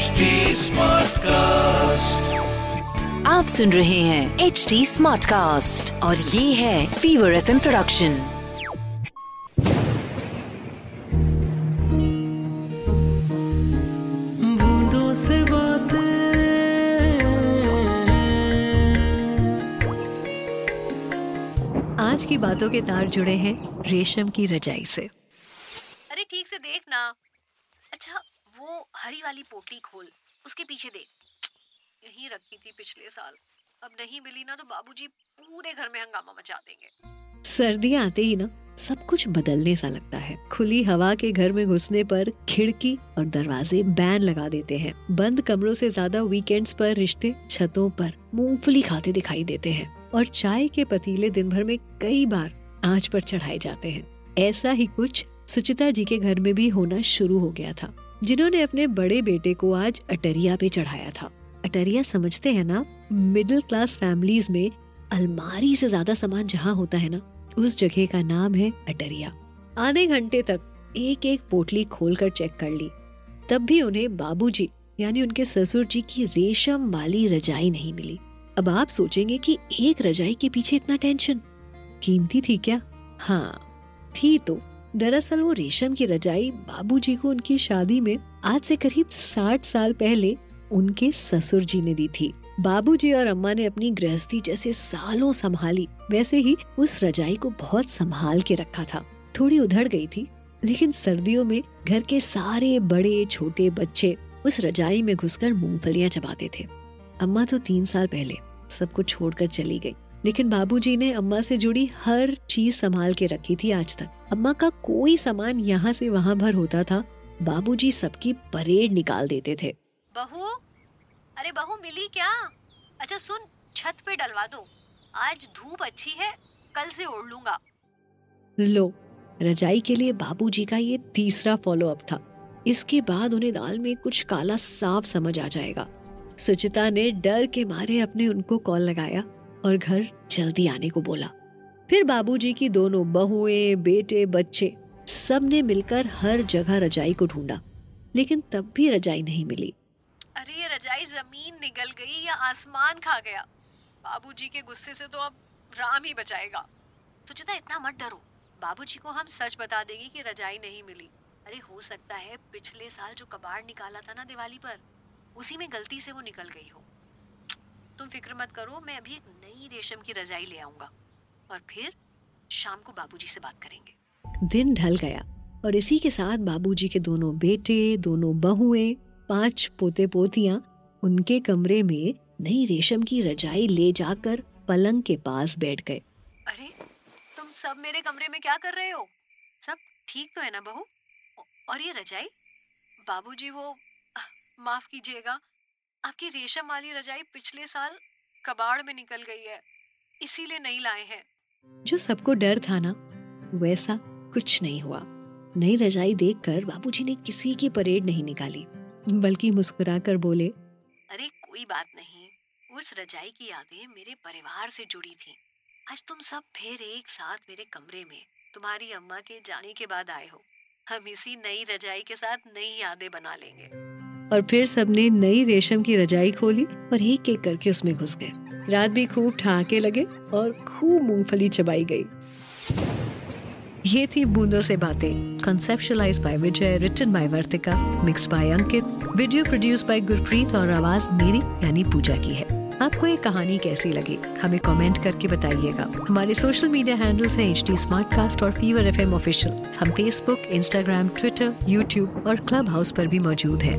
HD Smartcast. आप सुन रहे हैं एच डी स्मार्ट कास्ट और ये है फीवर एफ़ प्रोडक्शन बूंदों से बातें आज की बातों के तार जुड़े हैं रेशम की रजाई से। अरे ठीक से देख ना। अच्छा वो हरी वाली पोटली खोल, उसके पीछे देख। यही रखी थी पिछले साल। अब नहीं मिली ना तो बाबूजी पूरे घर में हंगामा मचा देंगे। सर्दियाँ आते ही ना, सब कुछ बदलने सा लगता है। खुली हवा के घर में घुसने पर खिड़की और दरवाजे बैन लगा देते हैं। बंद कमरों से ज़्यादा वीकेंड्स पर रिश्ते छतों पर मूंगफली खाते दिखाई देते हैं। और चाय के पतीले दिन भर में कई बार आँच पर चढ़ाए जाते हैं। ऐसा ही कुछ सुचिता जी के घर में भी होना शुरू हो गया था। जिन्होंने अपने बड़े बेटे को आज अटरिया पे चढ़ाया था। अटरिया समझते हैं ना मिडिल क्लास फैमिलीज़ में अलमारी से ज़्यादा सामान जहाँ होता है ना, उस जगह का नाम है अटरिया। आधे घंटे तक एक एक पोटली खोलकर चेक कर ली। तब भी उन्हें बाबूजी, यानी उनके ससुर जी की रेशम वाली रजाई नहीं मिली। अब आप सोचेंगे कि एक रजाई के पीछे इतना टेंशन कीमती थी क्या? हाँ थी तो। दरअसल वो रेशम की रजाई बाबूजी को उनकी शादी में आज से करीब साठ साल पहले उनके ससुर जी ने दी थी। बाबूजी और अम्मा ने अपनी गृहस्थी जैसे सालों संभाली, वैसे ही उस रजाई को बहुत संभाल के रखा था। थोड़ी उधड़ गई थी, लेकिन सर्दियों में घर के सारे बड़े, छोटे बच्चे उस रजाई में घुसकर मूंगफलियाँ चबाते थे। अम्मा तो तीन साल पहले सब कुछ छोड़कर चली गई। लेकिन बाबूजी ने अम्मा से जुड़ी हर चीज़ संभाल के रखी थी आज तक। अम्मा का कोई सामान यहाँ से वहाँ भर होता था बाबूजी सबकी परेड निकाल देते थे। बहू? अरे बहू मिली क्या? अच्छा सुन छत पे डलवा दो। आज धूप अच्छी है कल से ओढ़ लूँगा। लो रजाई के लिए बाबूजी का ये तीसरा फॉलो अप था। इसके बाद उन्हें दाल में कुछ काला साफ़ समझ आ जाएगा। सुचिता ने डर के मारे अपने उनको कॉल लगाया। और घर जल्दी आने को बोला। फिर बाबूजी की दोनों बहुएँ, बेटे, बच्चे सबने मिलकर हर जगह रजाई को ढूंढा, लेकिन तब भी रजाई नहीं मिली। अरे, ये रजाई ज़मीन निगल गई या आसमान खा गया? बाबूजी के गुस्से से तो अब राम ही बचाएगा। सुचिता, इतना मत डरो। बाबूजी को हम सच बता देंगे कि रजाई नहीं मिली। अरे, हो सकता है पिछले साल जो कबाड़ निकाला था ना दिवाली पर, उसी में गलती से वो निकल गई हो। तुम फ़िक्र मत करो मैं अभी एक नई रेशम की रजाई ले आऊँगा। और फिर शाम को बाबूजी से बात करेंगे। दिन ढल गया और इसी के साथ बाबूजी के दोनों बेटे दोनों बहुएँ पाँच पोते पोतियाँ उनके कमरे में नई रेशम की रजाई ले जाकर पलंग के पास बैठ गए। अरे तुम सब मेरे कमरे में क्या कर रहे हो? सब ठीक तो है ना बहू? और ये रजाई? बाबूजी वो माफ़ कीजिएगा। आपकी रेशम वाली रजाई पिछले साल कबाड़ में निकल गई है इसीलिए नहीं लाए हैं। जो सबको डर था ना वैसा कुछ नहीं हुआ। नई रजाई देखकर बाबूजी ने किसी की परेड नहीं निकाली बल्कि मुस्कुराकर बोले अरे कोई बात नहीं उस रजाई की यादें मेरे परिवार से जुड़ी थी। आज तुम सब फिर एक साथ मेरे कमरे में तुम्हारी अम्मा के जाने के बाद आए हो। हम इसी नई रजाई के साथ नई यादें बना लेंगे। और फिर सबने नई रेशम की रजाई खोली और एक एक करके उसमें घुस गए। रात भी खूब ठहाके लगे और खूब मूंगफली चबाई गई। ये थी बूंदों से बातें conceptualise by Vijay written by Vartika mix by Ankit video produce by Gurpreet और आवाज़ मेरी, यानी पूजा की है। आपको ये कहानी कैसी लगी? हमें कमेंट करके बताइएगा। हमारे सोशल मीडिया हैंडल्स हैं एच डी और फीवर एफ़ एम ऑफिशियल हम फेसबुक इंस्टाग्राम ट्विटर यूट्यूब और क्लब हाउस पर भी मौजूद हैं।